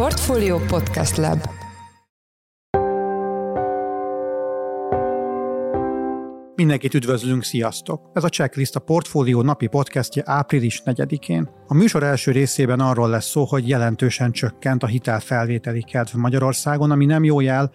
Portfolio Podcast Lab Mindenkit üdvözlünk, sziasztok! Ez a Checklist a Portfólió napi podcastje április 4-én. A műsor első részében arról lesz szó, hogy jelentősen csökkent a hitelfelvételi kedv Magyarországon, ami nem jó jel,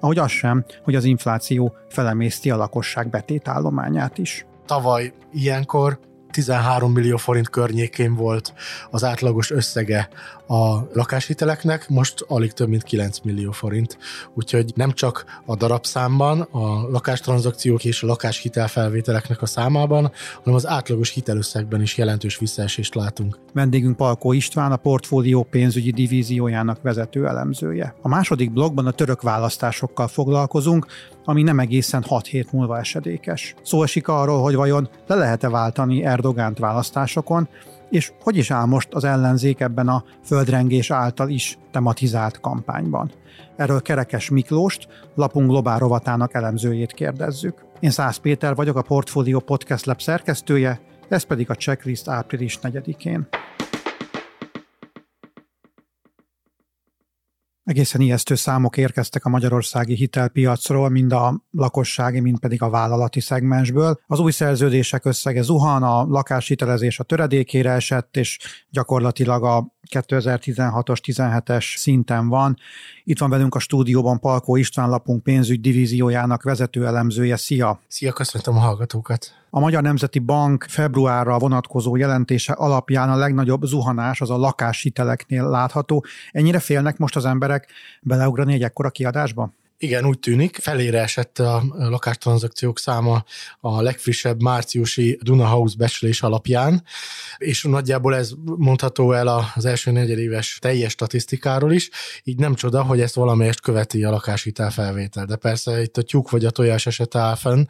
ahogy az sem, hogy az infláció felemészti a lakosság betétállományát is. Tavaly ilyenkor 13 millió forint környékén volt az átlagos összege a lakáshiteleknek, most alig több mint 9 millió forint. Úgyhogy nem csak a darabszámban, a lakástranzakciók és a lakáshitelfelvételeknek a számában, hanem az átlagos hitelösszegben is jelentős visszaesést látunk. Vendégünk Palkó István, a portfólió pénzügyi divíziójának vezető elemzője. A második blogban a török választásokkal foglalkozunk, ami nem egészen 6 hét múlva esedékes. Szó esik arról, hogy vajon le lehet-e váltani Erdogánt választásokon, és hogy is áll most az ellenzék ebben a földrengés által is tematizált kampányban. Erről Kerekes Miklóst, lapunk globál rovatának elemzőjét kérdezzük. Én Szász Péter vagyok, a Portfolio Podcast Lab szerkesztője, ez pedig a checklist április 4-én. Egészen ijesztő számok érkeztek a magyarországi hitelpiacról, mind a lakossági, mind pedig a vállalati szegmensből. Az új szerződések összege zuhan, a lakáshitelezés a töredékére esett, és gyakorlatilag a 2016-os, 17-es szinten van. Itt van velünk a stúdióban Palkó István lapunk pénzügy divíziójának vezető elemzője. Szia! Szia, köszöntöm a hallgatókat! A Magyar Nemzeti Bank februárra vonatkozó jelentése alapján a legnagyobb zuhanás az a lakáshiteleknél látható. Ennyire félnek most az emberek beleugrani egy ekkora kiadásba? Igen, úgy tűnik. Felére esett a lakástranszakciók száma a legfrissebb márciusi Duna House becslés alapján, és nagyjából ez mondható el az első negyedéves teljes statisztikáról is, így nem csoda, hogy ezt valamelyest követi a lakáshitel felvétel. De persze itt a tyúk vagy a tojás esete áll fenn,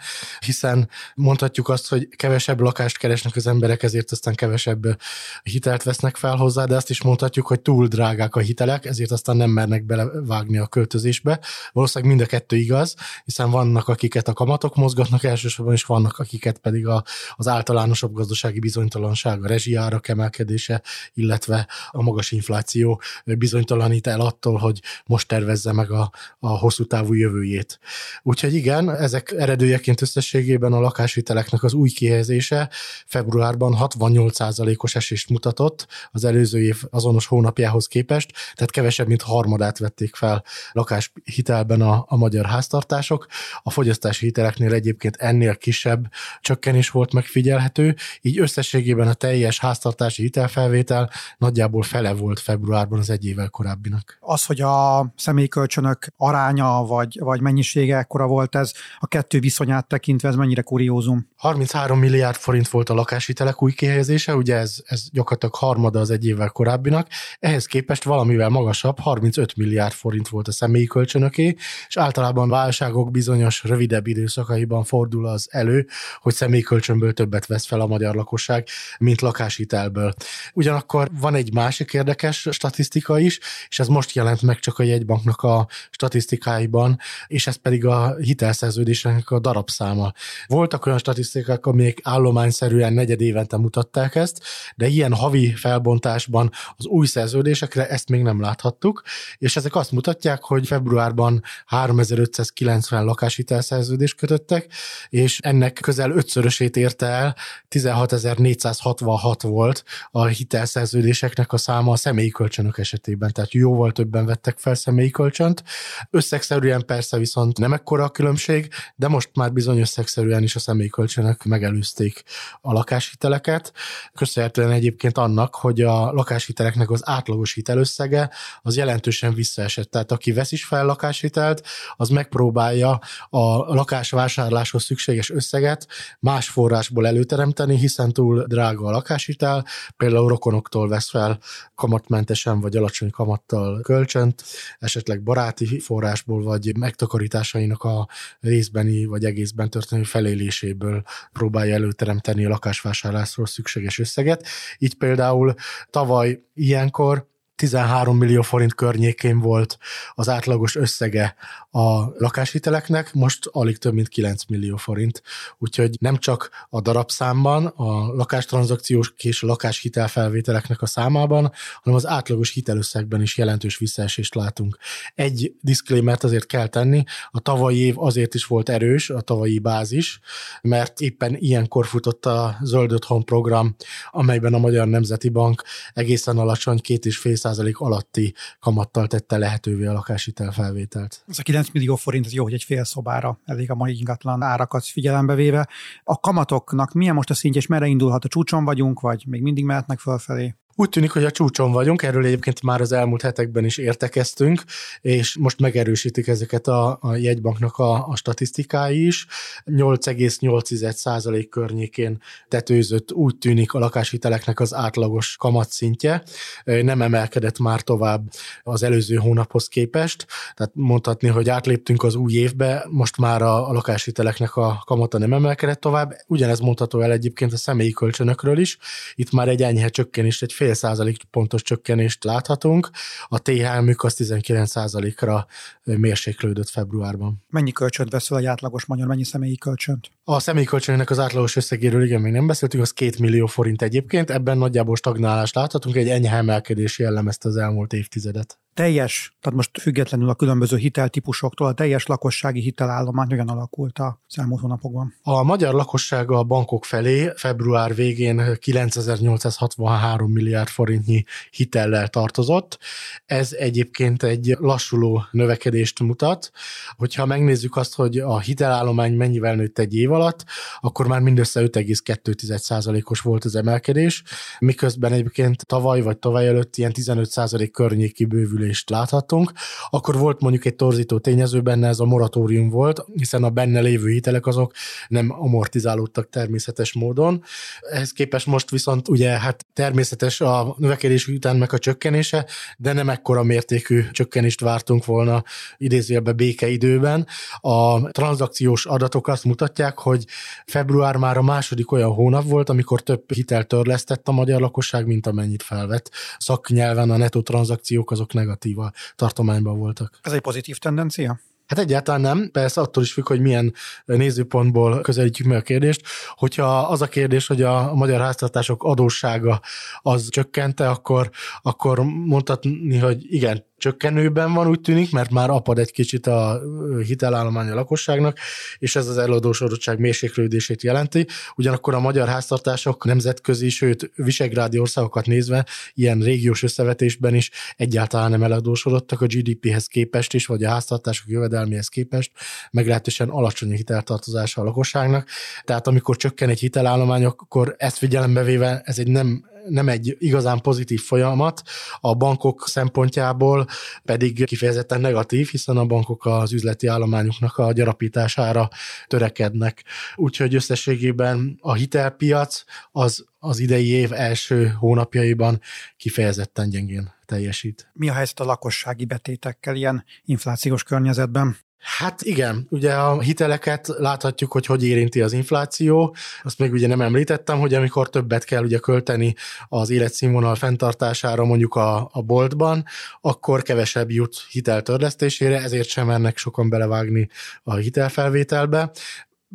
hiszen mondhatjuk azt, hogy kevesebb lakást keresnek az emberek, ezért aztán kevesebb hitelt vesznek fel hozzá, de azt is mondhatjuk, hogy túl drágák a hitelek, ezért aztán nem mernek belevágni a költözésbe. Valószínűleg mind a kettő igaz, hiszen vannak, akiket a kamatok mozgatnak elsősorban, és vannak, akiket pedig a, az általánosabb gazdasági bizonytalanság, a rezsiárak emelkedése, illetve a magas infláció bizonytalanít el attól, hogy most tervezze meg a, a hosszú távú jövőjét. Úgyhogy igen, ezek eredőjeként összességében a lakáshiteleknek az új kihelyezése februárban 68%-os esést mutatott az előző év azonos hónapjához képest, tehát kevesebb, mint harmadát vették fel lakáshitelben a a, magyar háztartások. A fogyasztási hiteleknél egyébként ennél kisebb csökkenés volt megfigyelhető, így összességében a teljes háztartási hitelfelvétel nagyjából fele volt februárban az egy évvel korábbinak. Az, hogy a személykölcsönök aránya vagy, vagy mennyisége ekkora volt ez, a kettő viszonyát tekintve ez mennyire kuriózum? 33 milliárd forint volt a lakáshitelek új kihelyezése, ugye ez, ez gyakorlatilag harmada az egy évvel korábbinak, ehhez képest valamivel magasabb, 35 milliárd forint volt a személyi kölcsönöké, és általában válságok bizonyos rövidebb időszakaiban fordul az elő, hogy személykölcsönből többet vesz fel a magyar lakosság, mint lakáshitelből. Ugyanakkor van egy másik érdekes statisztika is, és ez most jelent meg csak a jegybanknak a statisztikáiban, és ez pedig a hitelszerződésnek a darabszáma. Voltak olyan statisztikák, amelyek állományszerűen negyed évente mutatták ezt, de ilyen havi felbontásban az új szerződésekre ezt még nem láthattuk, és ezek azt mutatják, hogy februárban 3590 lakáshitelszerződést kötöttek, és ennek közel ötszörösét érte el, 16466 volt a hitelszerződéseknek a száma a személyi kölcsönök esetében, tehát jóval többen vettek fel személyi kölcsönt. Összegszerűen persze viszont nem ekkora a különbség, de most már bizony összegszerűen is a személyi kölcsönök megelőzték a lakáshiteleket. Köszönhetően egyébként annak, hogy a lakáshiteleknek az átlagos hitelösszege az jelentősen visszaesett. Tehát aki vesz is fel lakáshitelt, az megpróbálja a lakásvásárláshoz szükséges összeget más forrásból előteremteni, hiszen túl drága a lakáshitel, például rokonoktól vesz fel kamatmentesen vagy alacsony kamattal kölcsönt, esetleg baráti forrásból vagy megtakarításainak a részbeni vagy egészben történő feléléséből próbálja előteremteni a lakásvásárlásról szükséges összeget. Így például tavaly ilyenkor 13 millió forint környékén volt az átlagos összege a lakáshiteleknek, most alig több mint 9 millió forint. Úgyhogy nem csak a darabszámban, a lakástranszakciós és lakáshitelfelvételeknek a számában, hanem az átlagos hitelösszegben is jelentős visszaesést látunk. Egy diszklémert azért kell tenni, a tavalyi év azért is volt erős, a tavalyi bázis, mert éppen ilyenkor futott a Zöld Otthon program, amelyben a Magyar Nemzeti Bank egészen alacsony, két és fél százalék alatti kamattal tette lehetővé a lakáshitel felvételt. Ez a 9 millió forint, ez jó, hogy egy fél szobára elég a mai ingatlan árakat figyelembe véve. A kamatoknak milyen most a szintje, és merre indulhat? A csúcson vagyunk, vagy még mindig mehetnek fölfelé? Úgy tűnik, hogy a csúcson vagyunk, erről egyébként már az elmúlt hetekben is értekeztünk, és most megerősítik ezeket a, a jegybanknak a, a statisztikái is. 8,8% környékén tetőzött úgy tűnik a lakáshiteleknek az átlagos kamatszintje. Nem emelkedett már tovább az előző hónaphoz képest, tehát mondhatni, hogy átléptünk az új évbe, most már a, a lakáshiteleknek a kamata nem emelkedett tovább. Ugyanez mondható el egyébként a személyi kölcsönökről is. Itt már egy enyhe csökkenést, egy fél százalék pontos csökkenést láthatunk, a THM-ük az 19 százalékra mérséklődött februárban. Mennyi kölcsönt veszel egy átlagos magyar, mennyi személyi kölcsönt? A személyi kölcsönnek az átlagos összegéről igen, még nem beszéltünk, az két millió forint egyébként, ebben nagyjából stagnálást láthatunk, egy enyhe emelkedés jellemezte az elmúlt évtizedet teljes, tehát most függetlenül a különböző hiteltípusoktól, a teljes lakossági hitelállomány hogyan alakult a elmúlt hónapokban? A magyar lakosság a bankok felé február végén 9863 milliárd forintnyi hitellel tartozott. Ez egyébként egy lassuló növekedést mutat. Hogyha megnézzük azt, hogy a hitelállomány mennyivel nőtt egy év alatt, akkor már mindössze 5,2%-os volt az emelkedés, miközben egyébként tavaly vagy tavaly előtt ilyen 15% környéki bővülés enyhülést láthattunk, akkor volt mondjuk egy torzító tényező benne, ez a moratórium volt, hiszen a benne lévő hitelek azok nem amortizálódtak természetes módon. Ehhez képest most viszont ugye hát természetes a növekedés után meg a csökkenése, de nem ekkora mértékű csökkenést vártunk volna idézőjelbe békeidőben. A tranzakciós adatok azt mutatják, hogy február már a második olyan hónap volt, amikor több hitel törlesztett a magyar lakosság, mint amennyit felvett. Szaknyelven a netto tranzakciók azok negatív negatív a tartományban voltak. Ez egy pozitív tendencia? Hát egyáltalán nem, persze attól is függ, hogy milyen nézőpontból közelítjük meg a kérdést. Hogyha az a kérdés, hogy a magyar háztartások adóssága az csökkente, akkor, akkor mondhatni, hogy igen, csökkenőben van, úgy tűnik, mert már apad egy kicsit a hitelállomány a lakosságnak, és ez az eladósodottság mérséklődését jelenti. Ugyanakkor a magyar háztartások nemzetközi, sőt visegrádi országokat nézve ilyen régiós összevetésben is egyáltalán nem eladósodottak a GDP-hez képest is, vagy a háztartások jövedelméhez képest, meglehetősen alacsony hiteltartozása a lakosságnak. Tehát amikor csökken egy hitelállomány, akkor ezt figyelembe véve ez egy nem nem egy igazán pozitív folyamat, a bankok szempontjából pedig kifejezetten negatív, hiszen a bankok az üzleti állományoknak a gyarapítására törekednek. Úgyhogy összességében a hitelpiac az az idei év első hónapjaiban kifejezetten gyengén teljesít. Mi a helyzet a lakossági betétekkel ilyen inflációs környezetben? Hát igen, ugye a hiteleket láthatjuk, hogy hogy érinti az infláció. Azt még ugye nem említettem, hogy amikor többet kell ugye költeni az életszínvonal fenntartására mondjuk a, a boltban, akkor kevesebb jut hiteltörlesztésére, ezért sem mennek sokan belevágni a hitelfelvételbe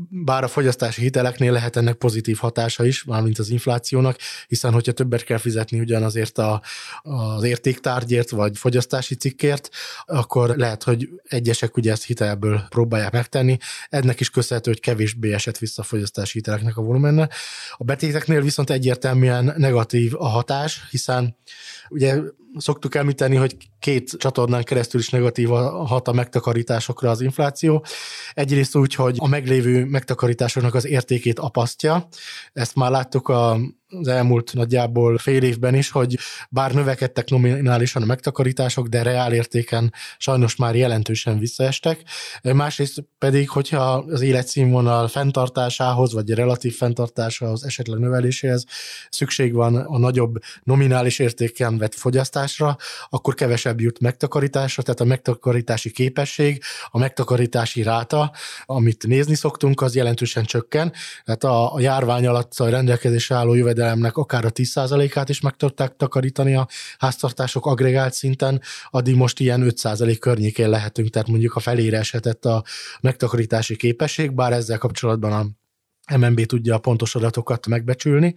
bár a fogyasztási hiteleknél lehet ennek pozitív hatása is, mármint az inflációnak, hiszen hogyha többet kell fizetni ugyanazért a, az értéktárgyért vagy fogyasztási cikkért, akkor lehet, hogy egyesek ugye ezt hitelből próbálják megtenni. Ennek is köszönhető, hogy kevésbé esett vissza a fogyasztási hiteleknek a volumenne. A betéteknél viszont egyértelműen negatív a hatás, hiszen ugye szoktuk említeni, hogy két csatornán keresztül is negatív hat a megtakarításokra az infláció. Egyrészt úgy, hogy a meglévő megtakarításoknak az értékét apasztja. Ezt már láttuk a az elmúlt nagyjából fél évben is, hogy bár növekedtek nominálisan a megtakarítások, de reál értéken sajnos már jelentősen visszaestek. Másrészt pedig, hogyha az életszínvonal fenntartásához, vagy a relatív fenntartásához, esetleg növeléséhez szükség van a nagyobb nominális értéken vett fogyasztásra, akkor kevesebb jut megtakarításra, tehát a megtakarítási képesség, a megtakarítási ráta, amit nézni szoktunk, az jelentősen csökken. Tehát a, a járvány alatt a rendelkezésre álló jövedelem jövedelemnek akár a 10%-át is meg tudták takarítani a háztartások agregált szinten, addig most ilyen 5% környékén lehetünk, tehát mondjuk a felére eshetett a megtakarítási képesség, bár ezzel kapcsolatban a MNB tudja a pontos adatokat megbecsülni,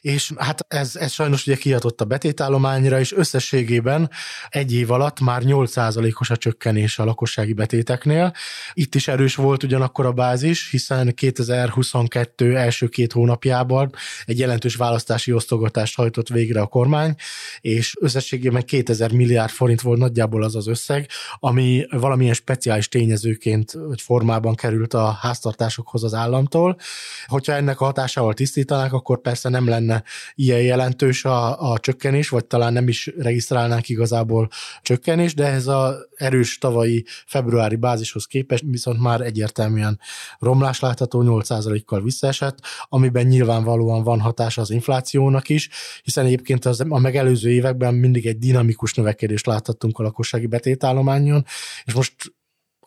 és hát ez, ez sajnos ugye kiadott a betétállományra, és összességében egy év alatt már 8%-os a csökkenés a lakossági betéteknél. Itt is erős volt ugyanakkor a bázis, hiszen 2022 első két hónapjában egy jelentős választási osztogatást hajtott végre a kormány, és összességében 2000 milliárd forint volt nagyjából az az összeg, ami valamilyen speciális tényezőként vagy formában került a háztartásokhoz az államtól, Hogyha ennek a hatásával tisztítanák, akkor persze nem lenne ilyen jelentős a, a csökkenés, vagy talán nem is regisztrálnánk igazából csökkenés, de ez az erős tavalyi februári bázishoz képest viszont már egyértelműen romlás látható, 8%-kal visszaesett, amiben nyilvánvalóan van hatása az inflációnak is, hiszen egyébként az, a megelőző években mindig egy dinamikus növekedést láthattunk a lakossági betétállományon, és most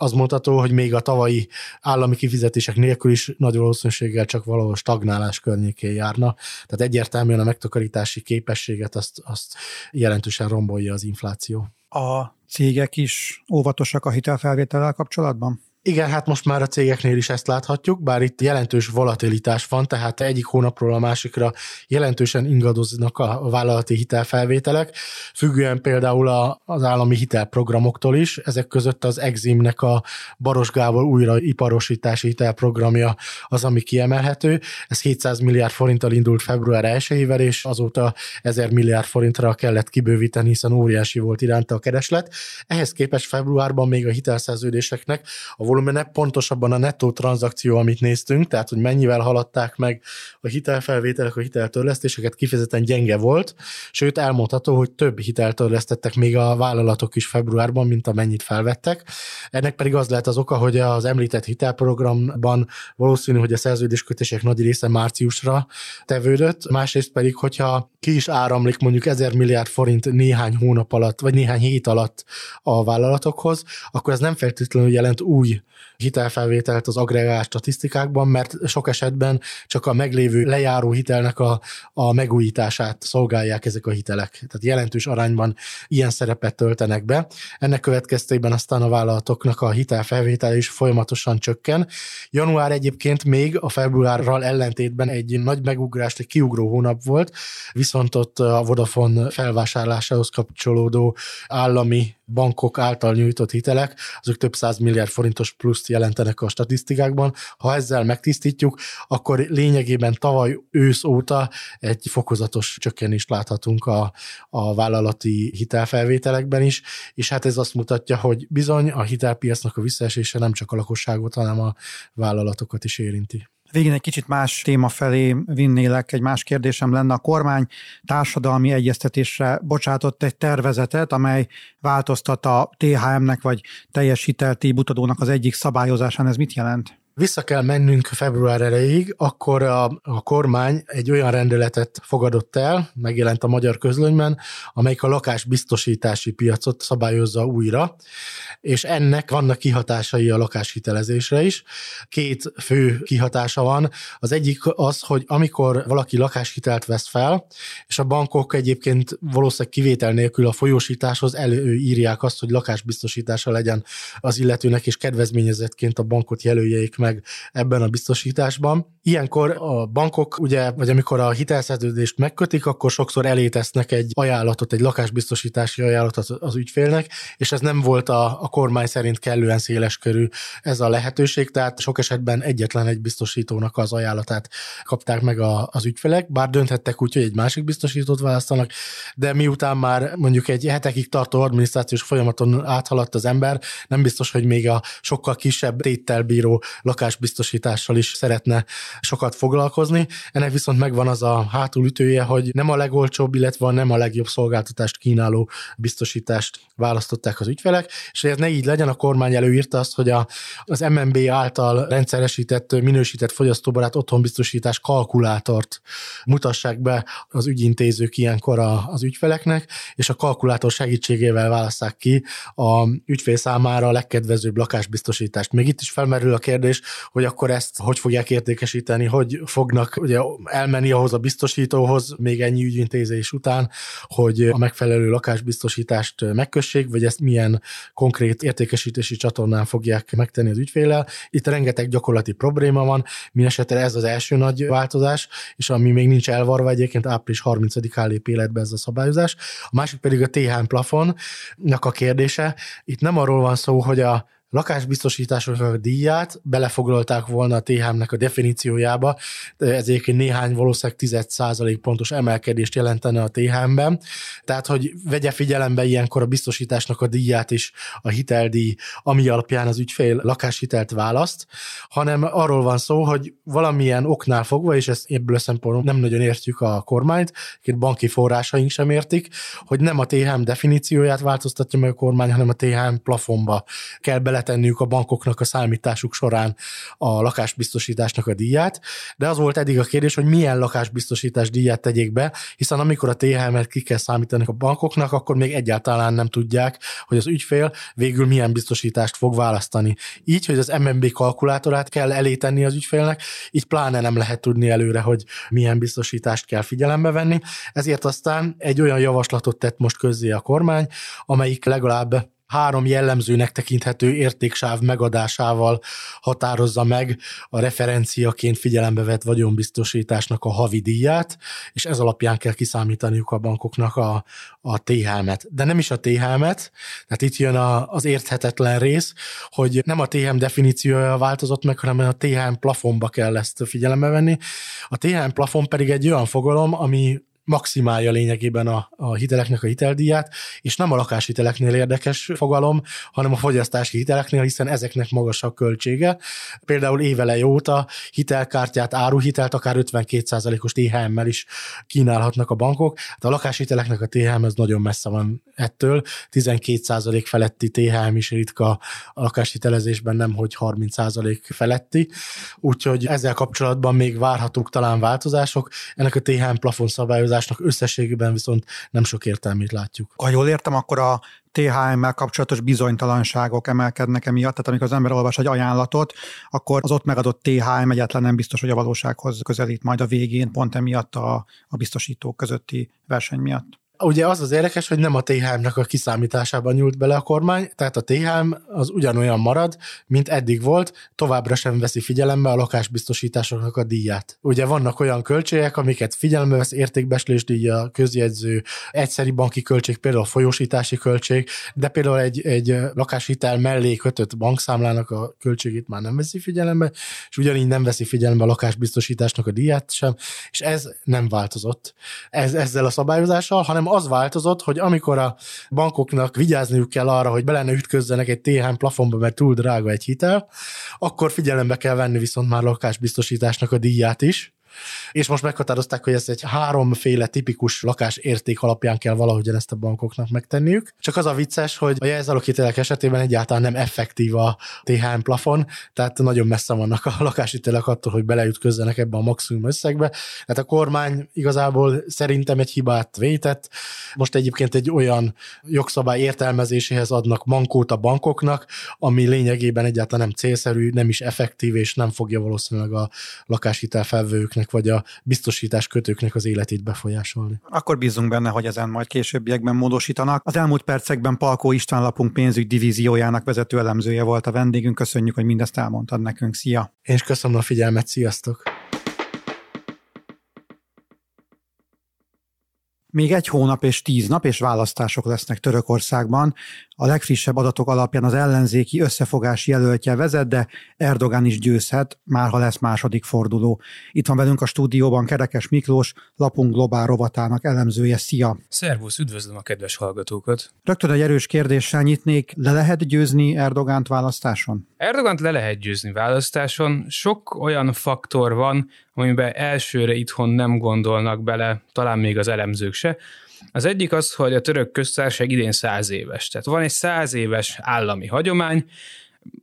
az mondható, hogy még a tavalyi állami kifizetések nélkül is nagy valószínűséggel csak valahol stagnálás környékén járna. Tehát egyértelműen a megtakarítási képességet azt, azt jelentősen rombolja az infláció. A cégek is óvatosak a hitelfelvétellel kapcsolatban? Igen, hát most már a cégeknél is ezt láthatjuk, bár itt jelentős volatilitás van, tehát egyik hónapról a másikra jelentősen ingadoznak a vállalati hitelfelvételek, függően például az állami hitelprogramoktól is, ezek között az Eximnek a Baros Gábor újraiparosítási hitelprogramja az, ami kiemelhető. Ez 700 milliárd forinttal indult február 1 és azóta 1000 milliárd forintra kellett kibővíteni, hiszen óriási volt iránta a kereslet. Ehhez képest februárban még a hitelszerződéseknek a volumene, pontosabban a nettó tranzakció, amit néztünk, tehát hogy mennyivel haladták meg a hitelfelvételek, a hiteltörlesztéseket, kifejezetten gyenge volt, sőt elmondható, hogy több hiteltörlesztettek még a vállalatok is februárban, mint amennyit felvettek. Ennek pedig az lehet az oka, hogy az említett hitelprogramban valószínű, hogy a szerződéskötések nagy része márciusra tevődött, másrészt pedig, hogyha ki is áramlik mondjuk 1000 milliárd forint néhány hónap alatt, vagy néhány hét alatt a vállalatokhoz, akkor ez nem feltétlenül jelent új hitelfelvételt az agregált statisztikákban, mert sok esetben csak a meglévő lejáró hitelnek a, a megújítását szolgálják ezek a hitelek. Tehát jelentős arányban ilyen szerepet töltenek be. Ennek következtében aztán a vállalatoknak a hitelfelvétel is folyamatosan csökken. Január egyébként még a februárral ellentétben egy nagy megugrást, egy kiugró hónap volt, viszont ott a Vodafone felvásárlásához kapcsolódó állami bankok által nyújtott hitelek, azok több száz milliárd forintos pluszt jelentenek a statisztikákban. Ha ezzel megtisztítjuk, akkor lényegében tavaly ősz óta egy fokozatos csökkenést láthatunk a, a vállalati hitelfelvételekben is, és hát ez azt mutatja, hogy bizony a hitelpiacnak a visszaesése nem csak a lakosságot, hanem a vállalatokat is érinti. Végén egy kicsit más téma felé vinnélek, egy más kérdésem lenne. A kormány társadalmi egyeztetésre bocsátott egy tervezetet, amely változtat a THM-nek vagy teljes hiteltíbutadónak az egyik szabályozásán. Ez mit jelent? Vissza kell mennünk február elejéig, akkor a, a kormány egy olyan rendeletet fogadott el, megjelent a magyar közlönyben, amelyik a lakásbiztosítási piacot szabályozza újra, és ennek vannak kihatásai a lakáshitelezésre is. Két fő kihatása van. Az egyik az, hogy amikor valaki lakáshitelt vesz fel, és a bankok egyébként valószínűleg kivétel nélkül a folyósításhoz előírják azt, hogy lakásbiztosítása legyen az illetőnek, és kedvezményezetként a bankot jelöljék meg ebben a biztosításban. Ilyenkor a bankok, ugye, vagy amikor a hitelszerződést megkötik, akkor sokszor elé tesznek egy ajánlatot, egy lakásbiztosítási ajánlatot az ügyfélnek, és ez nem volt a, a kormány szerint kellően széles körű ez a lehetőség, tehát sok esetben egyetlen egy biztosítónak az ajánlatát kapták meg a, az ügyfelek, bár dönthettek úgy, hogy egy másik biztosítót választanak, de miután már mondjuk egy hetekig tartó adminisztrációs folyamaton áthaladt az ember, nem biztos, hogy még a sokkal kisebb téttel bíró lakásbiztosítással is szeretne sokat foglalkozni. Ennek viszont megvan az a hátulütője, hogy nem a legolcsóbb, illetve nem a legjobb szolgáltatást kínáló biztosítást választották az ügyfelek, és ez ne így legyen, a kormány előírta azt, hogy a, az MNB által rendszeresített, minősített fogyasztóbarát otthonbiztosítás kalkulátort mutassák be az ügyintézők ilyenkor a, az ügyfeleknek, és a kalkulátor segítségével válasszák ki a ügyfél számára a legkedvezőbb lakásbiztosítást. Még itt is felmerül a kérdés, hogy akkor ezt hogy fogják értékesíteni, hogy fognak ugye elmenni ahhoz a biztosítóhoz még ennyi ügyintézés után, hogy a megfelelő lakásbiztosítást megkössék, vagy ezt milyen konkrét értékesítési csatornán fogják megtenni az ügyféllel. Itt rengeteg gyakorlati probléma van, mindesetre ez az első nagy változás, és ami még nincs elvarva egyébként április 30-án lép életbe ez a szabályozás. A másik pedig a THM plafonnak a kérdése. Itt nem arról van szó, hogy a lakásbiztosításoknak a díját belefoglalták volna a THM-nek a definíciójába, ez egyébként néhány valószínűleg 10 pontos emelkedést jelentene a THM-ben, tehát hogy vegye figyelembe ilyenkor a biztosításnak a díját is a hiteldíj, ami alapján az ügyfél lakáshitelt választ, hanem arról van szó, hogy valamilyen oknál fogva, és ezt ebből a szempontból nem nagyon értjük a kormányt, két banki forrásaink sem értik, hogy nem a THM definícióját változtatja meg a kormány, hanem a THM plafonba kell bele beletenniük a bankoknak a számításuk során a lakásbiztosításnak a díját, de az volt eddig a kérdés, hogy milyen lakásbiztosítás díját tegyék be, hiszen amikor a THM-et ki kell számítani a bankoknak, akkor még egyáltalán nem tudják, hogy az ügyfél végül milyen biztosítást fog választani. Így, hogy az MNB kalkulátorát kell elé tenni az ügyfélnek, így pláne nem lehet tudni előre, hogy milyen biztosítást kell figyelembe venni. Ezért aztán egy olyan javaslatot tett most közzé a kormány, amelyik legalább három jellemzőnek tekinthető értéksáv megadásával határozza meg a referenciaként figyelembe vett vagyonbiztosításnak a havi díját, és ez alapján kell kiszámítaniuk a bankoknak a, a THM-et. De nem is a THM-et, tehát itt jön a, az érthetetlen rész, hogy nem a THM definíciója változott meg, hanem a THM plafonba kell ezt figyelembe venni. A THM plafon pedig egy olyan fogalom, ami maximálja lényegében a, a hiteleknek a hiteldíját, és nem a lakáshiteleknél érdekes fogalom, hanem a fogyasztási hiteleknél, hiszen ezeknek magas a költsége. Például évele óta hitelkártyát, áruhitelt akár 52%-os THM-mel is kínálhatnak a bankok. Hát a lakáshiteleknek a THM ez nagyon messze van ettől, 12% feletti THM is ritka a lakáshitelezésben, nem hogy 30% feletti. Úgyhogy ezzel kapcsolatban még várhatók talán változások. Ennek a THM plafon szabályozás szabályozásnak összességében viszont nem sok értelmét látjuk. Ha jól értem, akkor a THM-mel kapcsolatos bizonytalanságok emelkednek emiatt, tehát amikor az ember olvas egy ajánlatot, akkor az ott megadott THM egyáltalán nem biztos, hogy a valósághoz közelít majd a végén, pont emiatt a, a biztosítók közötti verseny miatt ugye az az érdekes, hogy nem a THM-nak a kiszámításában nyúlt bele a kormány, tehát a THM az ugyanolyan marad, mint eddig volt, továbbra sem veszi figyelembe a lakásbiztosításoknak a díját. Ugye vannak olyan költségek, amiket figyelembe vesz értékbeslés díja, közjegyző, egyszeri banki költség, például a folyósítási költség, de például egy, egy lakáshitel mellé kötött bankszámlának a költségét már nem veszi figyelembe, és ugyanígy nem veszi figyelembe a lakásbiztosításnak a díját sem, és ez nem változott ez, ezzel a szabályozással, hanem az változott, hogy amikor a bankoknak vigyázniuk kell arra, hogy bele ne ütközzenek egy THM plafonba, mert túl drága egy hitel, akkor figyelembe kell venni viszont már lakásbiztosításnak a díját is, és most meghatározták, hogy ez egy háromféle tipikus lakás érték alapján kell valahogyan ezt a bankoknak megtenniük. Csak az a vicces, hogy a jelzálóghitelek esetében egyáltalán nem effektív a THM plafon, tehát nagyon messze vannak a lakáshitelek attól, hogy beleütközzenek ebbe a maximum összegbe. Tehát a kormány igazából szerintem egy hibát vétett. Most egyébként egy olyan jogszabály értelmezéséhez adnak mankót a bankoknak, ami lényegében egyáltalán nem célszerű, nem is effektív, és nem fogja valószínűleg a lakáshitel felvőknek vagy a biztosítás kötőknek az életét befolyásolni. Akkor bízunk benne, hogy ezen majd későbbiekben módosítanak. Az elmúlt percekben Palkó István lapunk pénzügy divíziójának vezető elemzője volt a vendégünk. Köszönjük, hogy mindezt elmondtad nekünk. Szia! Én is köszönöm a figyelmet, sziasztok! Még egy hónap és tíz nap és választások lesznek Törökországban. A legfrissebb adatok alapján az ellenzéki összefogás jelöltje vezet, de Erdogán is győzhet, már ha lesz második forduló. Itt van velünk a stúdióban Kerekes Miklós, lapunk globál rovatának elemzője. Szia! Szervusz, üdvözlöm a kedves hallgatókat! Rögtön egy erős kérdéssel nyitnék. Le lehet győzni Erdogánt választáson? Erdogánt le lehet győzni választáson. Sok olyan faktor van, amiben elsőre itthon nem gondolnak bele, talán még az elemzők se. Az egyik az, hogy a török köztársaság idén száz éves. Tehát van egy száz éves állami hagyomány,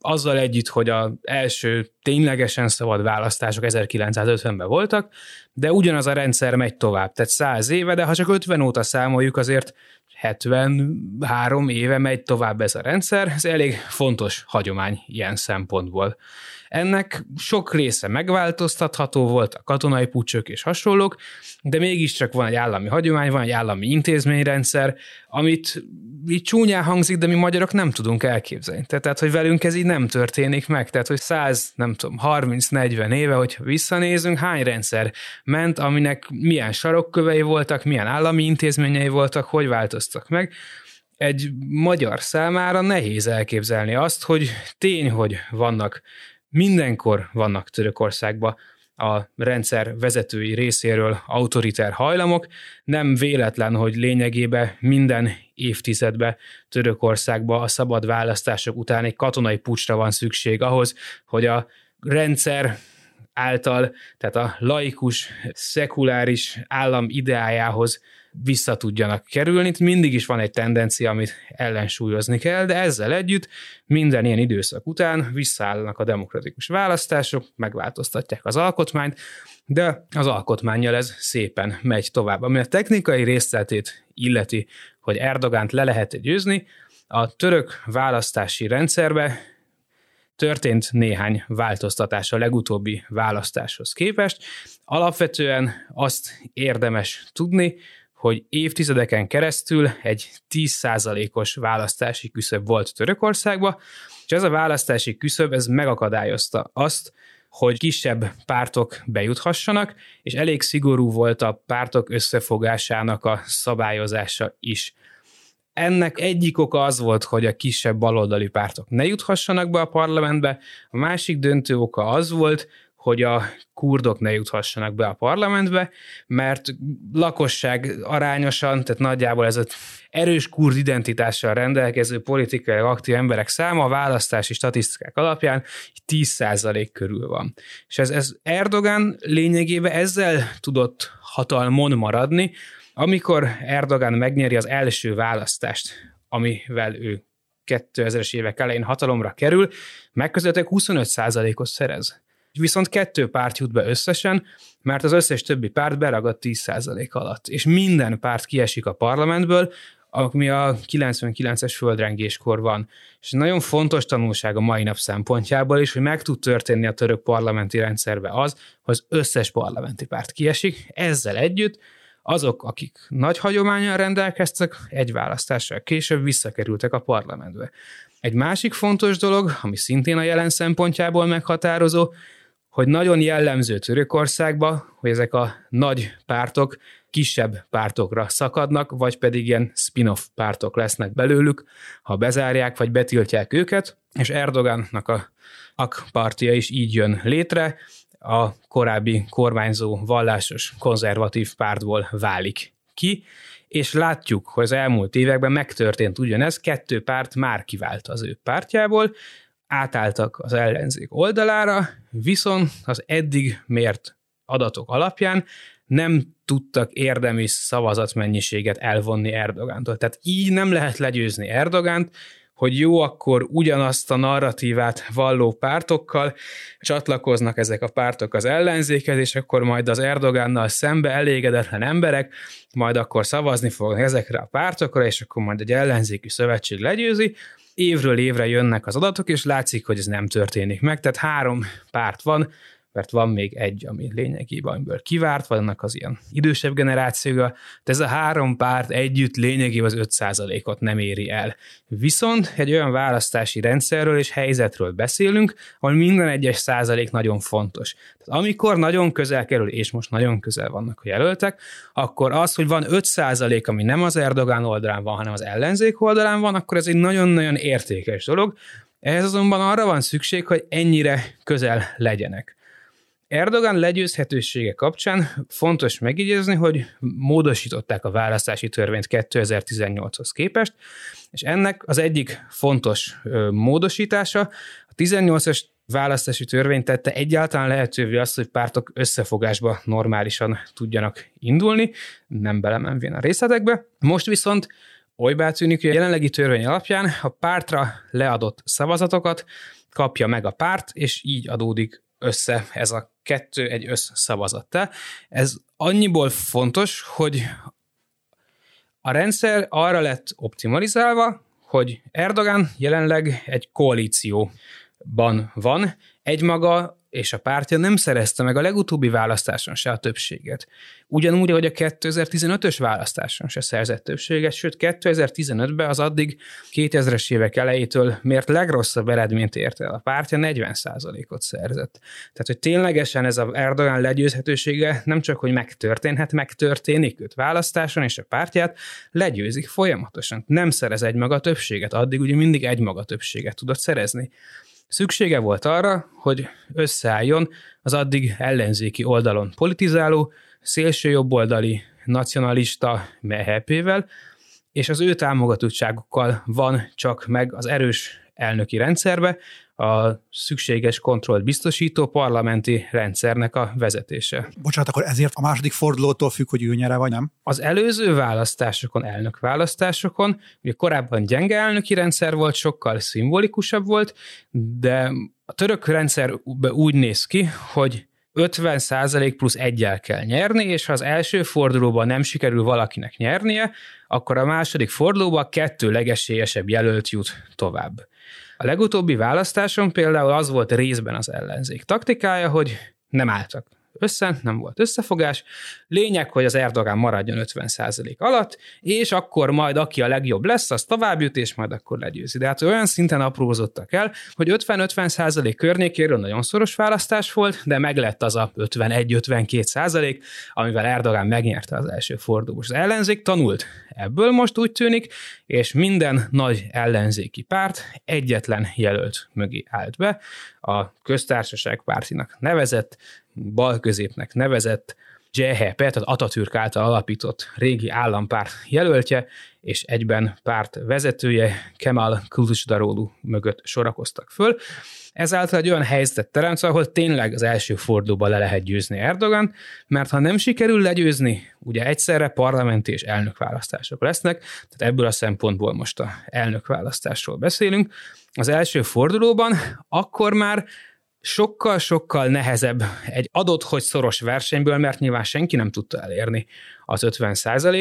azzal együtt, hogy az első ténylegesen szabad választások 1950-ben voltak, de ugyanaz a rendszer megy tovább, tehát száz éve, de ha csak 50 óta számoljuk, azért 73 éve megy tovább ez a rendszer, ez elég fontos hagyomány ilyen szempontból. Ennek sok része megváltoztatható volt, a katonai pucsök és hasonlók, de mégiscsak van egy állami hagyomány, van egy állami intézményrendszer, amit így csúnyán hangzik, de mi magyarok nem tudunk elképzelni. Tehát, hogy velünk ez így nem történik meg. Tehát, hogy 100, nem tudom, 30-40 éve, hogyha visszanézünk, hány rendszer ment, aminek milyen sarokkövei voltak, milyen állami intézményei voltak, hogy változtak meg egy magyar számára nehéz elképzelni azt, hogy tény, hogy vannak, mindenkor vannak Törökországban a rendszer vezetői részéről autoriter hajlamok. Nem véletlen, hogy lényegében minden évtizedben Törökországban a szabad választások után egy katonai pucsra van szükség ahhoz, hogy a rendszer által, tehát a laikus, szekuláris állam ideájához vissza tudjanak kerülni. Mindig is van egy tendencia, amit ellensúlyozni kell, de ezzel együtt minden ilyen időszak után visszaállnak a demokratikus választások, megváltoztatják az alkotmányt, de az alkotmányjal ez szépen megy tovább. Ami a technikai részletét illeti, hogy Erdogánt le lehet győzni, a török választási rendszerbe történt néhány változtatás a legutóbbi választáshoz képest. Alapvetően azt érdemes tudni, hogy évtizedeken keresztül egy 10%-os választási küszöb volt Törökországban, és ez a választási küszöb ez megakadályozta azt, hogy kisebb pártok bejuthassanak, és elég szigorú volt a pártok összefogásának a szabályozása is. Ennek egyik oka az volt, hogy a kisebb baloldali pártok ne juthassanak be a parlamentbe, a másik döntő oka az volt, hogy a kurdok ne juthassanak be a parlamentbe, mert lakosság arányosan, tehát nagyjából ez az erős kurd identitással rendelkező politikai aktív emberek száma a választási statisztikák alapján 10% körül van. És ez, ez Erdogan lényegében ezzel tudott hatalmon maradni, amikor Erdogan megnyeri az első választást, amivel ő 2000-es évek elején hatalomra kerül, megközelítőleg 25%-ot szerez. Viszont kettő párt jut be összesen, mert az összes többi párt beragad 10% alatt, és minden párt kiesik a parlamentből, ami a 99-es földrengéskor van. És nagyon fontos tanulság a mai nap szempontjából is, hogy meg tud történni a török parlamenti rendszerbe az, hogy az összes parlamenti párt kiesik, ezzel együtt azok, akik nagy hagyományal rendelkeztek, egy választással később visszakerültek a parlamentbe. Egy másik fontos dolog, ami szintén a jelen szempontjából meghatározó, hogy nagyon jellemző Törökországba, hogy ezek a nagy pártok kisebb pártokra szakadnak, vagy pedig ilyen spin-off pártok lesznek belőlük, ha bezárják, vagy betiltják őket, és Erdogannak a AK is így jön létre, a korábbi kormányzó vallásos konzervatív pártból válik ki, és látjuk, hogy az elmúlt években megtörtént ugyanez, kettő párt már kivált az ő pártjából, átálltak az ellenzék oldalára, viszont az eddig mért adatok alapján nem tudtak érdemi szavazatmennyiséget elvonni Erdogántól. Tehát így nem lehet legyőzni Erdogánt, hogy jó, akkor ugyanazt a narratívát valló pártokkal csatlakoznak ezek a pártok az ellenzékhez, és akkor majd az Erdogánnal szembe elégedetlen emberek majd akkor szavazni fognak ezekre a pártokra, és akkor majd egy ellenzéki szövetség legyőzi, évről évre jönnek az adatok, és látszik, hogy ez nem történik meg. Tehát három párt van, mert van még egy, ami lényegében amiből kivárt, vannak az ilyen idősebb generációja, de ez a három párt együtt lényegében az 5%-ot nem éri el. Viszont egy olyan választási rendszerről és helyzetről beszélünk, ahol minden egyes százalék nagyon fontos. Tehát amikor nagyon közel kerül, és most nagyon közel vannak a jelöltek, akkor az, hogy van 5%, ami nem az Erdogán oldalán van, hanem az ellenzék oldalán van, akkor ez egy nagyon-nagyon értékes dolog, ehhez azonban arra van szükség, hogy ennyire közel legyenek. Erdogan legyőzhetősége kapcsán fontos megjegyezni, hogy módosították a választási törvényt 2018-hoz képest, és ennek az egyik fontos módosítása a 18-as választási törvény tette egyáltalán lehetővé azt, hogy pártok összefogásba normálisan tudjanak indulni, nem belemenvén a részletekbe. Most viszont olybá tűnik, hogy a jelenlegi törvény alapján a pártra leadott szavazatokat kapja meg a párt, és így adódik össze ez a kettő egy összszavazattá. Ez annyiból fontos, hogy a rendszer arra lett optimalizálva, hogy Erdogan jelenleg egy koalíció ban van, egymaga és a pártja nem szerezte meg a legutóbbi választáson se a többséget. Ugyanúgy, hogy a 2015-ös választáson se szerzett többséget, sőt 2015-ben az addig 2000-es évek elejétől mért legrosszabb eredményt ért el. A pártja 40%-ot szerzett. Tehát, hogy ténylegesen ez a Erdogan legyőzhetősége nem csak, hogy megtörténhet, megtörténik őt választáson, és a pártját legyőzik folyamatosan. Nem szerez egy maga többséget, addig ugye mindig egy maga többséget tudott szerezni. Szüksége volt arra, hogy összeálljon az addig ellenzéki oldalon politizáló, szélsőjobboldali nacionalista MHP-vel, és az ő támogatottságukkal van csak meg az erős elnöki rendszerbe, a szükséges kontrollt biztosító parlamenti rendszernek a vezetése. Bocsánat, akkor ezért a második fordulótól függ, hogy ő nyere vagy nem? Az előző választásokon, elnök választásokon, ugye korábban gyenge elnöki rendszer volt, sokkal szimbolikusabb volt, de a török rendszer úgy néz ki, hogy 50% plusz egyel kell nyerni, és ha az első fordulóban nem sikerül valakinek nyernie, akkor a második fordulóban kettő legesélyesebb jelölt jut tovább. A legutóbbi választáson például az volt részben az ellenzék taktikája, hogy nem álltak össze, nem volt összefogás. Lényeg, hogy az Erdogán maradjon 50% alatt, és akkor majd aki a legjobb lesz, az tovább jut, és majd akkor legyőzi. De hát olyan szinten aprózottak el, hogy 50-50% környékéről nagyon szoros választás volt, de meg lett az a 51-52%, amivel Erdogán megnyerte az első fordulós. Az ellenzék tanult ebből most úgy tűnik, és minden nagy ellenzéki párt egyetlen jelölt mögé állt be, a köztársaság pártinak nevezett, balközépnek nevezett CHP, tehát Atatürk által alapított régi állampárt jelöltje, és egyben párt vezetője Kemal Kılıçdaroğlu mögött sorakoztak föl. Ezáltal egy olyan helyzetet teremt, ahol tényleg az első fordulóban le lehet győzni Erdogan, mert ha nem sikerül legyőzni, ugye egyszerre parlamenti és elnökválasztások lesznek, tehát ebből a szempontból most a elnökválasztásról beszélünk. Az első fordulóban akkor már sokkal-sokkal nehezebb egy adott, hogy szoros versenyből, mert nyilván senki nem tudta elérni az 50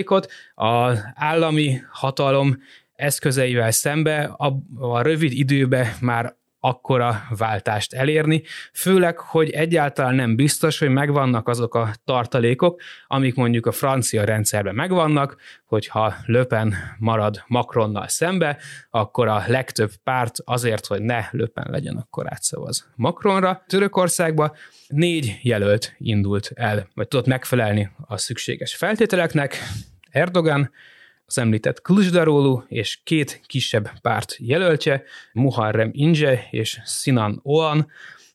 ot Az állami hatalom eszközeivel szembe a, a rövid időben már akkora váltást elérni, főleg, hogy egyáltalán nem biztos, hogy megvannak azok a tartalékok, amik mondjuk a francia rendszerben megvannak, hogyha Löpen marad Macronnal szembe, akkor a legtöbb párt azért, hogy ne Löpen legyen, akkor átszavaz Macronra. Törökországba négy jelölt indult el, vagy tudott megfelelni a szükséges feltételeknek, Erdogan, az említett Kılıçdaroğlu és két kisebb párt jelöltje, Muharrem Ince és Sinan Oğan,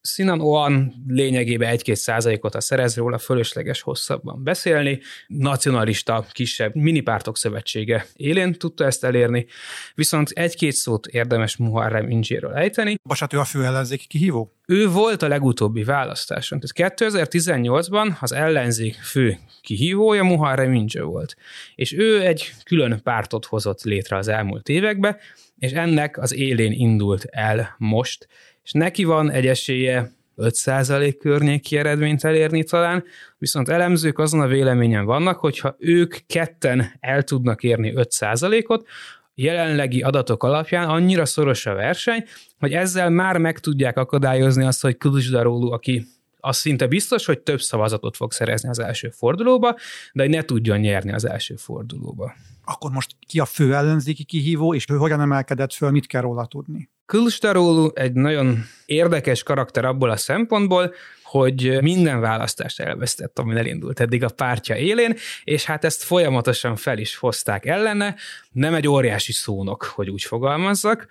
Sinan Oan lényegében egy-két százalékot a szerez róla, fölösleges hosszabban beszélni. Nacionalista, kisebb minipártok szövetsége élén tudta ezt elérni, viszont egy-két szót érdemes Muharrem Inzséről ejteni. Bocsát, ő a fő ellenzéki kihívó? Ő volt a legutóbbi választáson. Tehát 2018-ban az ellenzék fő kihívója Muharrem Inzsé volt. És ő egy külön pártot hozott létre az elmúlt évekbe, és ennek az élén indult el most, és neki van egy esélye 5% környéki eredményt elérni talán, viszont elemzők azon a véleményen vannak, hogyha ők ketten el tudnak érni 5%-ot, jelenlegi adatok alapján annyira szoros a verseny, hogy ezzel már meg tudják akadályozni azt, hogy Kılıçdaroğlu, aki az szinte biztos, hogy több szavazatot fog szerezni az első fordulóba, de hogy ne tudjon nyerni az első fordulóba. Akkor most ki a fő ellenzéki kihívó, és ő hogyan emelkedett föl, mit kell róla tudni? Kılıçdaroğlu egy nagyon érdekes karakter abból a szempontból, hogy minden választást elvesztett, amin elindult eddig a pártja élén, és hát ezt folyamatosan fel is hozták ellene, nem egy óriási szónok, hogy úgy fogalmazzak,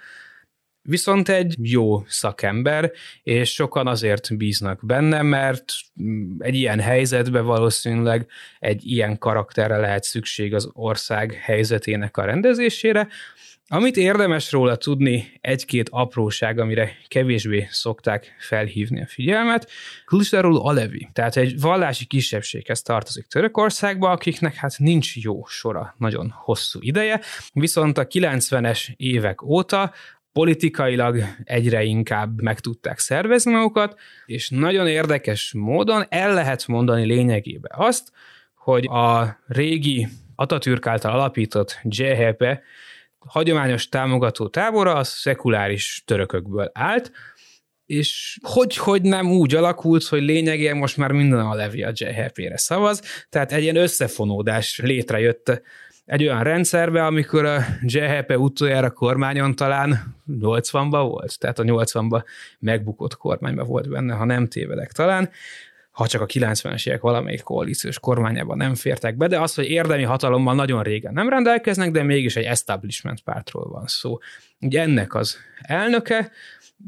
viszont egy jó szakember, és sokan azért bíznak benne, mert egy ilyen helyzetben valószínűleg egy ilyen karakterre lehet szükség az ország helyzetének a rendezésére, amit érdemes róla tudni, egy-két apróság, amire kevésbé szokták felhívni a figyelmet. Kılıçdaroğlu Alevi, tehát egy vallási kisebbséghez tartozik Törökországba, akiknek hát nincs jó sora nagyon hosszú ideje, viszont a 90-es évek óta politikailag egyre inkább meg tudták szervezni magukat, és nagyon érdekes módon el lehet mondani lényegében azt, hogy a régi Atatürk által alapított CHP hagyományos támogató tábora az szekuláris törökökből állt, és hogy, hogy nem úgy alakult, hogy lényegében most már minden a Levi a JHP-re szavaz, tehát egy ilyen összefonódás létrejött egy olyan rendszerbe, amikor a JHP utoljára kormányon talán 80-ban volt, tehát a 80-ban megbukott kormányban volt benne, ha nem tévedek talán, ha csak a 90-es évek valamelyik koalíciós kormányában nem fértek be, de az, hogy érdemi hatalommal nagyon régen nem rendelkeznek, de mégis egy establishment pártról van szó. Ugye ennek az elnöke,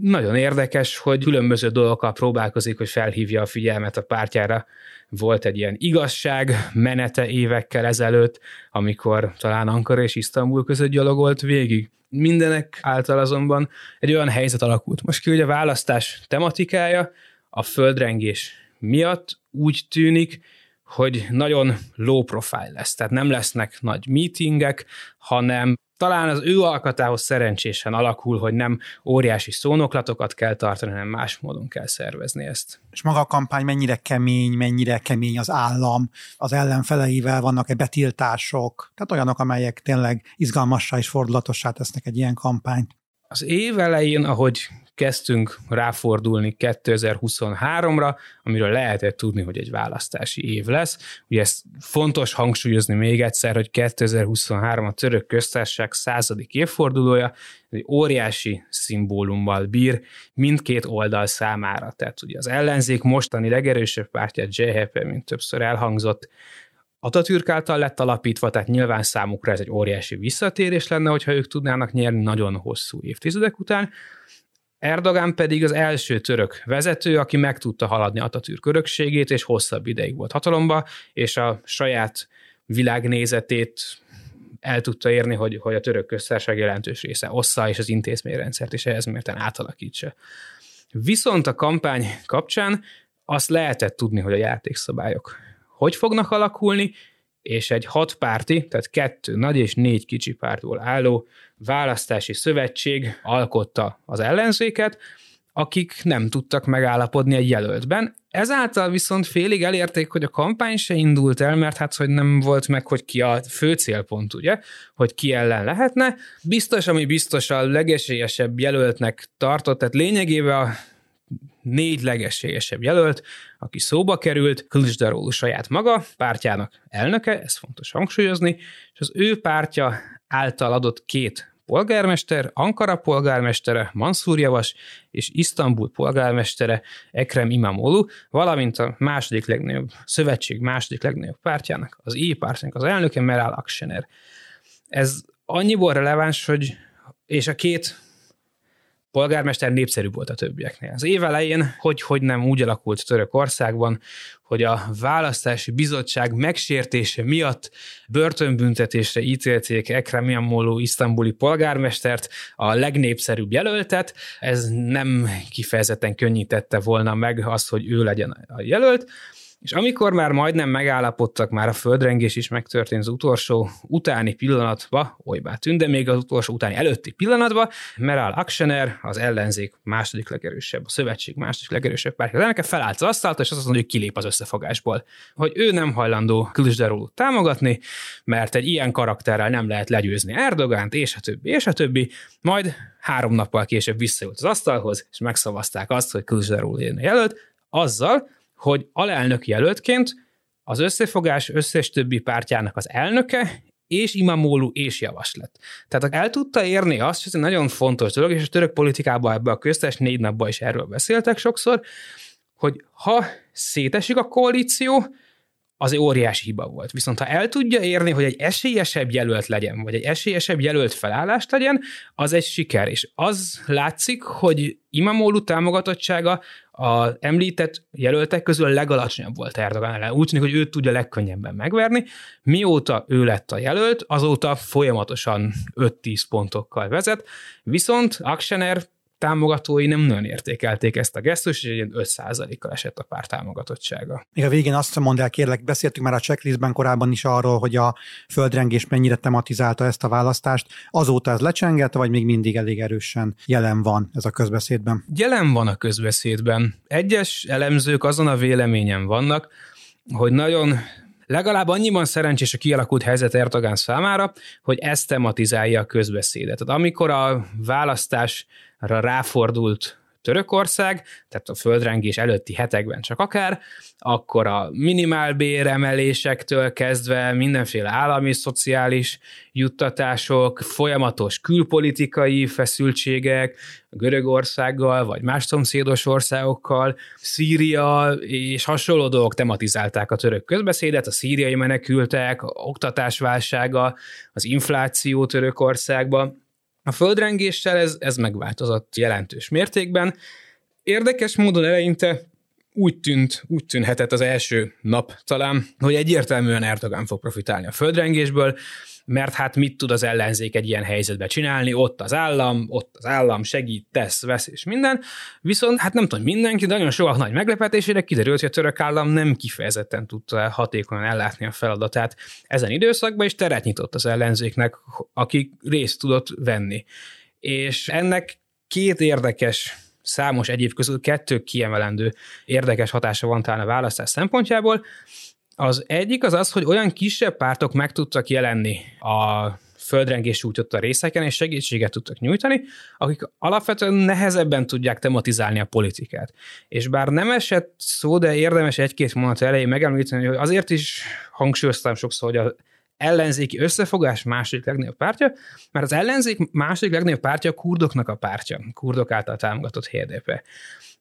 nagyon érdekes, hogy különböző dolgokkal próbálkozik, hogy felhívja a figyelmet a pártjára. Volt egy ilyen igazság menete évekkel ezelőtt, amikor talán Ankara és Isztambul között gyalogolt végig. Mindenek által azonban egy olyan helyzet alakult. Most ki, hogy a választás tematikája a földrengés miatt úgy tűnik, hogy nagyon low profile lesz, tehát nem lesznek nagy meetingek, hanem talán az ő alkatához szerencsésen alakul, hogy nem óriási szónoklatokat kell tartani, hanem más módon kell szervezni ezt. És maga a kampány mennyire kemény, mennyire kemény az állam, az ellenfeleivel vannak-e betiltások, tehát olyanok, amelyek tényleg izgalmassá és fordulatossá tesznek egy ilyen kampányt. Az év elején, ahogy kezdtünk ráfordulni 2023-ra, amiről lehetett tudni, hogy egy választási év lesz. Ugye ezt fontos hangsúlyozni még egyszer, hogy 2023 a török köztársaság századik évfordulója, egy óriási szimbólummal bír mindkét oldal számára. Tehát ugye az ellenzék mostani legerősebb pártja, JHP, mint többször elhangzott, Atatürk által lett alapítva, tehát nyilván számukra ez egy óriási visszatérés lenne, hogyha ők tudnának nyerni nagyon hosszú évtizedek után. Erdogan pedig az első török vezető, aki meg tudta haladni Atatürk örökségét, és hosszabb ideig volt hatalomba, és a saját világnézetét el tudta érni, hogy, hogy a török köztársaság jelentős része ossza, és az intézményrendszert is ehhez mérten átalakítsa. Viszont a kampány kapcsán azt lehetett tudni, hogy a játékszabályok hogy fognak alakulni, és egy hat párti, tehát kettő nagy és négy kicsi pártból álló választási szövetség alkotta az ellenzéket, akik nem tudtak megállapodni egy jelöltben. Ezáltal viszont félig elérték, hogy a kampány se indult el, mert hát, hogy nem volt meg, hogy ki a fő célpont, ugye, hogy ki ellen lehetne. Biztos, ami biztos a legesélyesebb jelöltnek tartott, tehát lényegében a négy legesélyesebb jelölt, aki szóba került, Kılıçdaroğlu saját maga, pártjának elnöke, ez fontos hangsúlyozni, és az ő pártja által adott két polgármester, Ankara polgármestere, Mansur Javas és Isztambul polgármestere, Ekrem Imamoglu, valamint a második legnagyobb szövetség második legnagyobb pártjának, az I pártjának az elnöke Meral Akşener. Ez annyiból releváns, hogy és a két polgármester népszerű volt a többieknél. Az év elején, hogy, hogy nem úgy alakult Törökországban, hogy a választási bizottság megsértése miatt börtönbüntetésre ítélték Ekrem Imamoglu isztambuli polgármestert, a legnépszerűbb jelöltet. Ez nem kifejezetten könnyítette volna meg azt, hogy ő legyen a jelölt. És amikor már majdnem megállapodtak, már a földrengés is megtörtént az utolsó utáni pillanatba, olybá tűnt, de még az utolsó utáni előtti pillanatba, Meral Aksener, az ellenzék második legerősebb, a szövetség második legerősebb pártja, az elnöke felállt az asztalt, és azt mondja, hogy kilép az összefogásból. Hogy ő nem hajlandó Kılıçdaroğlu támogatni, mert egy ilyen karakterrel nem lehet legyőzni Erdogánt, és a többi, és a többi. Majd három nappal később visszajött az asztalhoz, és megszavazták azt, hogy Kılıçdaroğlu jelölt, azzal, hogy alelnök jelöltként az összefogás összes többi pártjának az elnöke, és Imamólu és javas lett. Tehát el tudta érni azt, és ez egy nagyon fontos dolog, és a török politikában ebbe a köztes négy napban is erről beszéltek sokszor, hogy ha szétesik a koalíció, az egy óriási hiba volt. Viszont ha el tudja érni, hogy egy esélyesebb jelölt legyen, vagy egy esélyesebb jelölt felállást legyen, az egy siker. És az látszik, hogy Imamoglu támogatottsága a említett jelöltek közül a legalacsonyabb volt Erdogan ellen. Úgy tűnik, hogy őt tudja legkönnyebben megverni. Mióta ő lett a jelölt, azóta folyamatosan 5-10 pontokkal vezet, viszont Aksener támogatói nem nagyon értékelték ezt a gesztust, és egy 5%-kal esett a pár támogatottsága. Még a végén azt mondd el, kérlek, beszéltünk már a checklistben korábban is arról, hogy a földrengés mennyire tematizálta ezt a választást. Azóta ez lecsengett, vagy még mindig elég erősen jelen van ez a közbeszédben? Jelen van a közbeszédben. Egyes elemzők azon a véleményen vannak, hogy nagyon legalább annyiban szerencsés a kialakult helyzet Erdogan számára, hogy ezt tematizálja a közbeszédet. Tehát amikor a választásra ráfordult Törökország, tehát a földrengés előtti hetekben csak akár, akkor a minimálbér emelésektől kezdve mindenféle állami szociális juttatások, folyamatos külpolitikai feszültségek, Görögországgal, vagy más szomszédos országokkal, Szíria és hasonló dolgok tematizálták a török közbeszédet, a szíriai menekültek, oktatásválsága, az infláció Törökországban. A földrengéssel ez, ez megváltozott jelentős mértékben. Érdekes módon eleinte úgy tűnt, úgy tűnhetett az első nap talán, hogy egyértelműen Erdogan fog profitálni a földrengésből, mert hát mit tud az ellenzék egy ilyen helyzetben csinálni, ott az állam, ott az állam segít, tesz, vesz és minden, viszont hát nem tudom, mindenki, de nagyon sokak nagy meglepetésére kiderült, hogy a török állam nem kifejezetten tudta hatékonyan ellátni a feladatát ezen időszakban, és teret nyitott az ellenzéknek, aki részt tudott venni. És ennek két érdekes számos egyéb közül kettő kiemelendő érdekes hatása van talán a választás szempontjából. Az egyik az az, hogy olyan kisebb pártok meg tudtak jelenni a földrengés a részeken, és segítséget tudtak nyújtani, akik alapvetően nehezebben tudják tematizálni a politikát. És bár nem esett szó, de érdemes egy-két mondat elején megemlíteni, hogy azért is hangsúlyoztam sokszor, hogy az ellenzéki összefogás második legnagyobb pártja, mert az ellenzék második legnagyobb pártja a kurdoknak a pártja, kurdok által támogatott HDP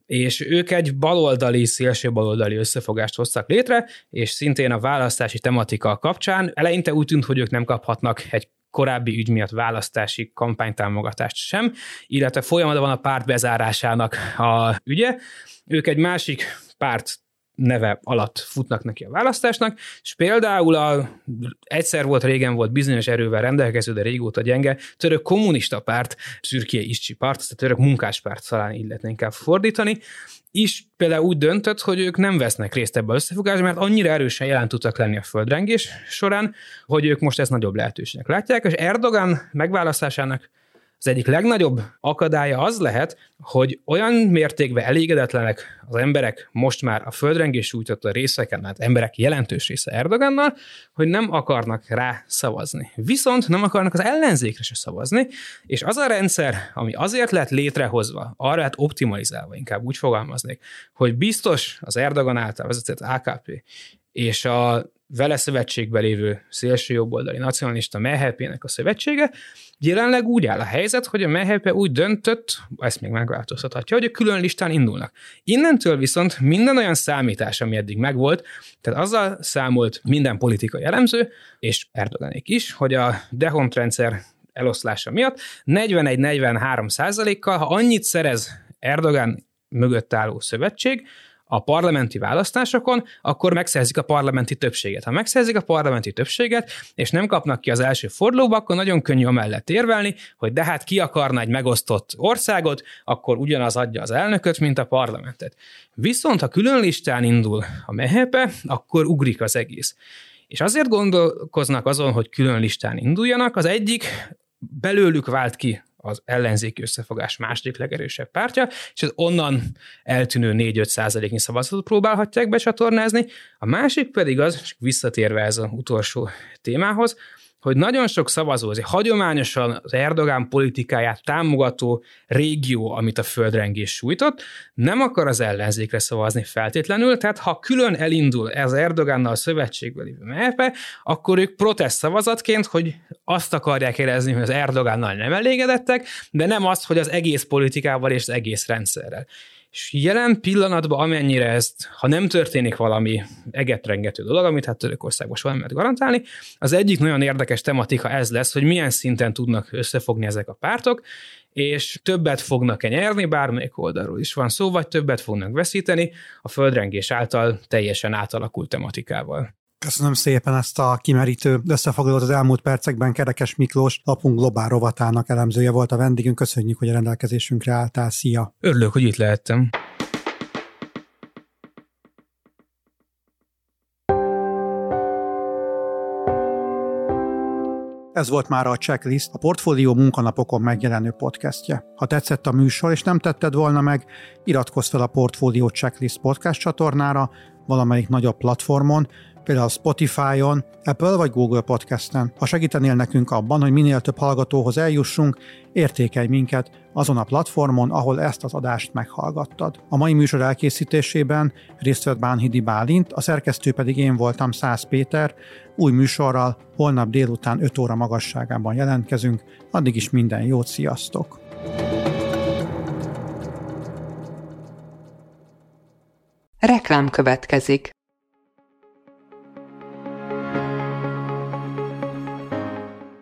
és ők egy baloldali, szélső baloldali összefogást hoztak létre, és szintén a választási tematika kapcsán eleinte úgy tűnt, hogy ők nem kaphatnak egy korábbi ügy miatt választási kampánytámogatást sem, illetve folyamatban van a párt bezárásának a ügye. Ők egy másik párt neve alatt futnak neki a választásnak, és például a, egyszer volt, régen volt bizonyos erővel rendelkező, de régóta gyenge, török kommunista párt, Türkiye Iscsi párt, ezt a török munkáspárt talán így lehetne inkább fordítani, is például úgy döntött, hogy ők nem vesznek részt ebbe a összefogásba, mert annyira erősen jelen tudtak lenni a földrengés során, hogy ők most ezt nagyobb lehetőségnek látják, és Erdogan megválasztásának az egyik legnagyobb akadálya az lehet, hogy olyan mértékben elégedetlenek az emberek most már a földrengés sújtott a részeken, hát emberek jelentős része Erdogannal, hogy nem akarnak rá szavazni. Viszont nem akarnak az ellenzékre se szavazni, és az a rendszer, ami azért lett létrehozva, arra lett optimalizálva, inkább úgy fogalmaznék, hogy biztos az Erdogan által vezetett AKP és a vele szövetségben lévő szélső jobboldali nacionalista MHP-nek a szövetsége, jelenleg úgy áll a helyzet, hogy a MHP úgy döntött, ezt még megváltoztathatja, hogy a külön listán indulnak. Innentől viszont minden olyan számítás, ami eddig megvolt, tehát azzal számolt minden politikai elemző, és Erdoganék is, hogy a Dehont rendszer eloszlása miatt 41-43 százalékkal, ha annyit szerez Erdogan mögött álló szövetség, a parlamenti választásokon, akkor megszerzik a parlamenti többséget. Ha megszerzik a parlamenti többséget, és nem kapnak ki az első fordulóba, akkor nagyon könnyű amellett érvelni, hogy de hát ki akarna egy megosztott országot, akkor ugyanaz adja az elnököt, mint a parlamentet. Viszont ha külön listán indul a mehepe, akkor ugrik az egész. És azért gondolkoznak azon, hogy külön listán induljanak, az egyik belőlük vált ki az ellenzéki összefogás második legerősebb pártja, és az onnan eltűnő 4-5 százaléknyi szavazatot próbálhatják becsatornázni. A másik pedig az, és visszatérve ez az utolsó témához, hogy nagyon sok szavazó, azért hagyományosan az Erdogán politikáját támogató régió, amit a földrengés sújtott, nem akar az ellenzékre szavazni feltétlenül, tehát ha külön elindul ez Erdogánnal szövetségbe lévő MHP, akkor ők protest szavazatként, hogy azt akarják érezni, hogy az Erdogánnal nem elégedettek, de nem azt, hogy az egész politikával és az egész rendszerrel. És jelen pillanatban, amennyire ezt, ha nem történik valami egetrengető dolog, amit hát Törökország most van mert garantálni, az egyik nagyon érdekes tematika ez lesz, hogy milyen szinten tudnak összefogni ezek a pártok, és többet fognak-e nyerni, bármelyik oldalról is van szó, vagy többet fognak veszíteni a földrengés által teljesen átalakult tematikával. Köszönöm szépen ezt a kimerítő összefoglalót az elmúlt percekben. Kerekes Miklós, lapunk globál rovatának elemzője volt a vendégünk. Köszönjük, hogy a rendelkezésünkre álltál. Szia! Örülök, hogy itt lehettem. Ez volt már a Checklist, a Portfólió munkanapokon megjelenő podcastje. Ha tetszett a műsor, és nem tetted volna meg, iratkozz fel a Portfólió Checklist podcast csatornára, valamelyik nagyobb platformon, például Spotify-on, Apple vagy Google Podcast-en. Ha segítenél nekünk abban, hogy minél több hallgatóhoz eljussunk, értékelj minket azon a platformon, ahol ezt az adást meghallgattad. A mai műsor elkészítésében részt vett Bánhidi Bálint, a szerkesztő pedig én voltam Szász Péter. Új műsorral holnap délután 5 óra magasságában jelentkezünk. Addig is minden jót, sziasztok! Reklám következik.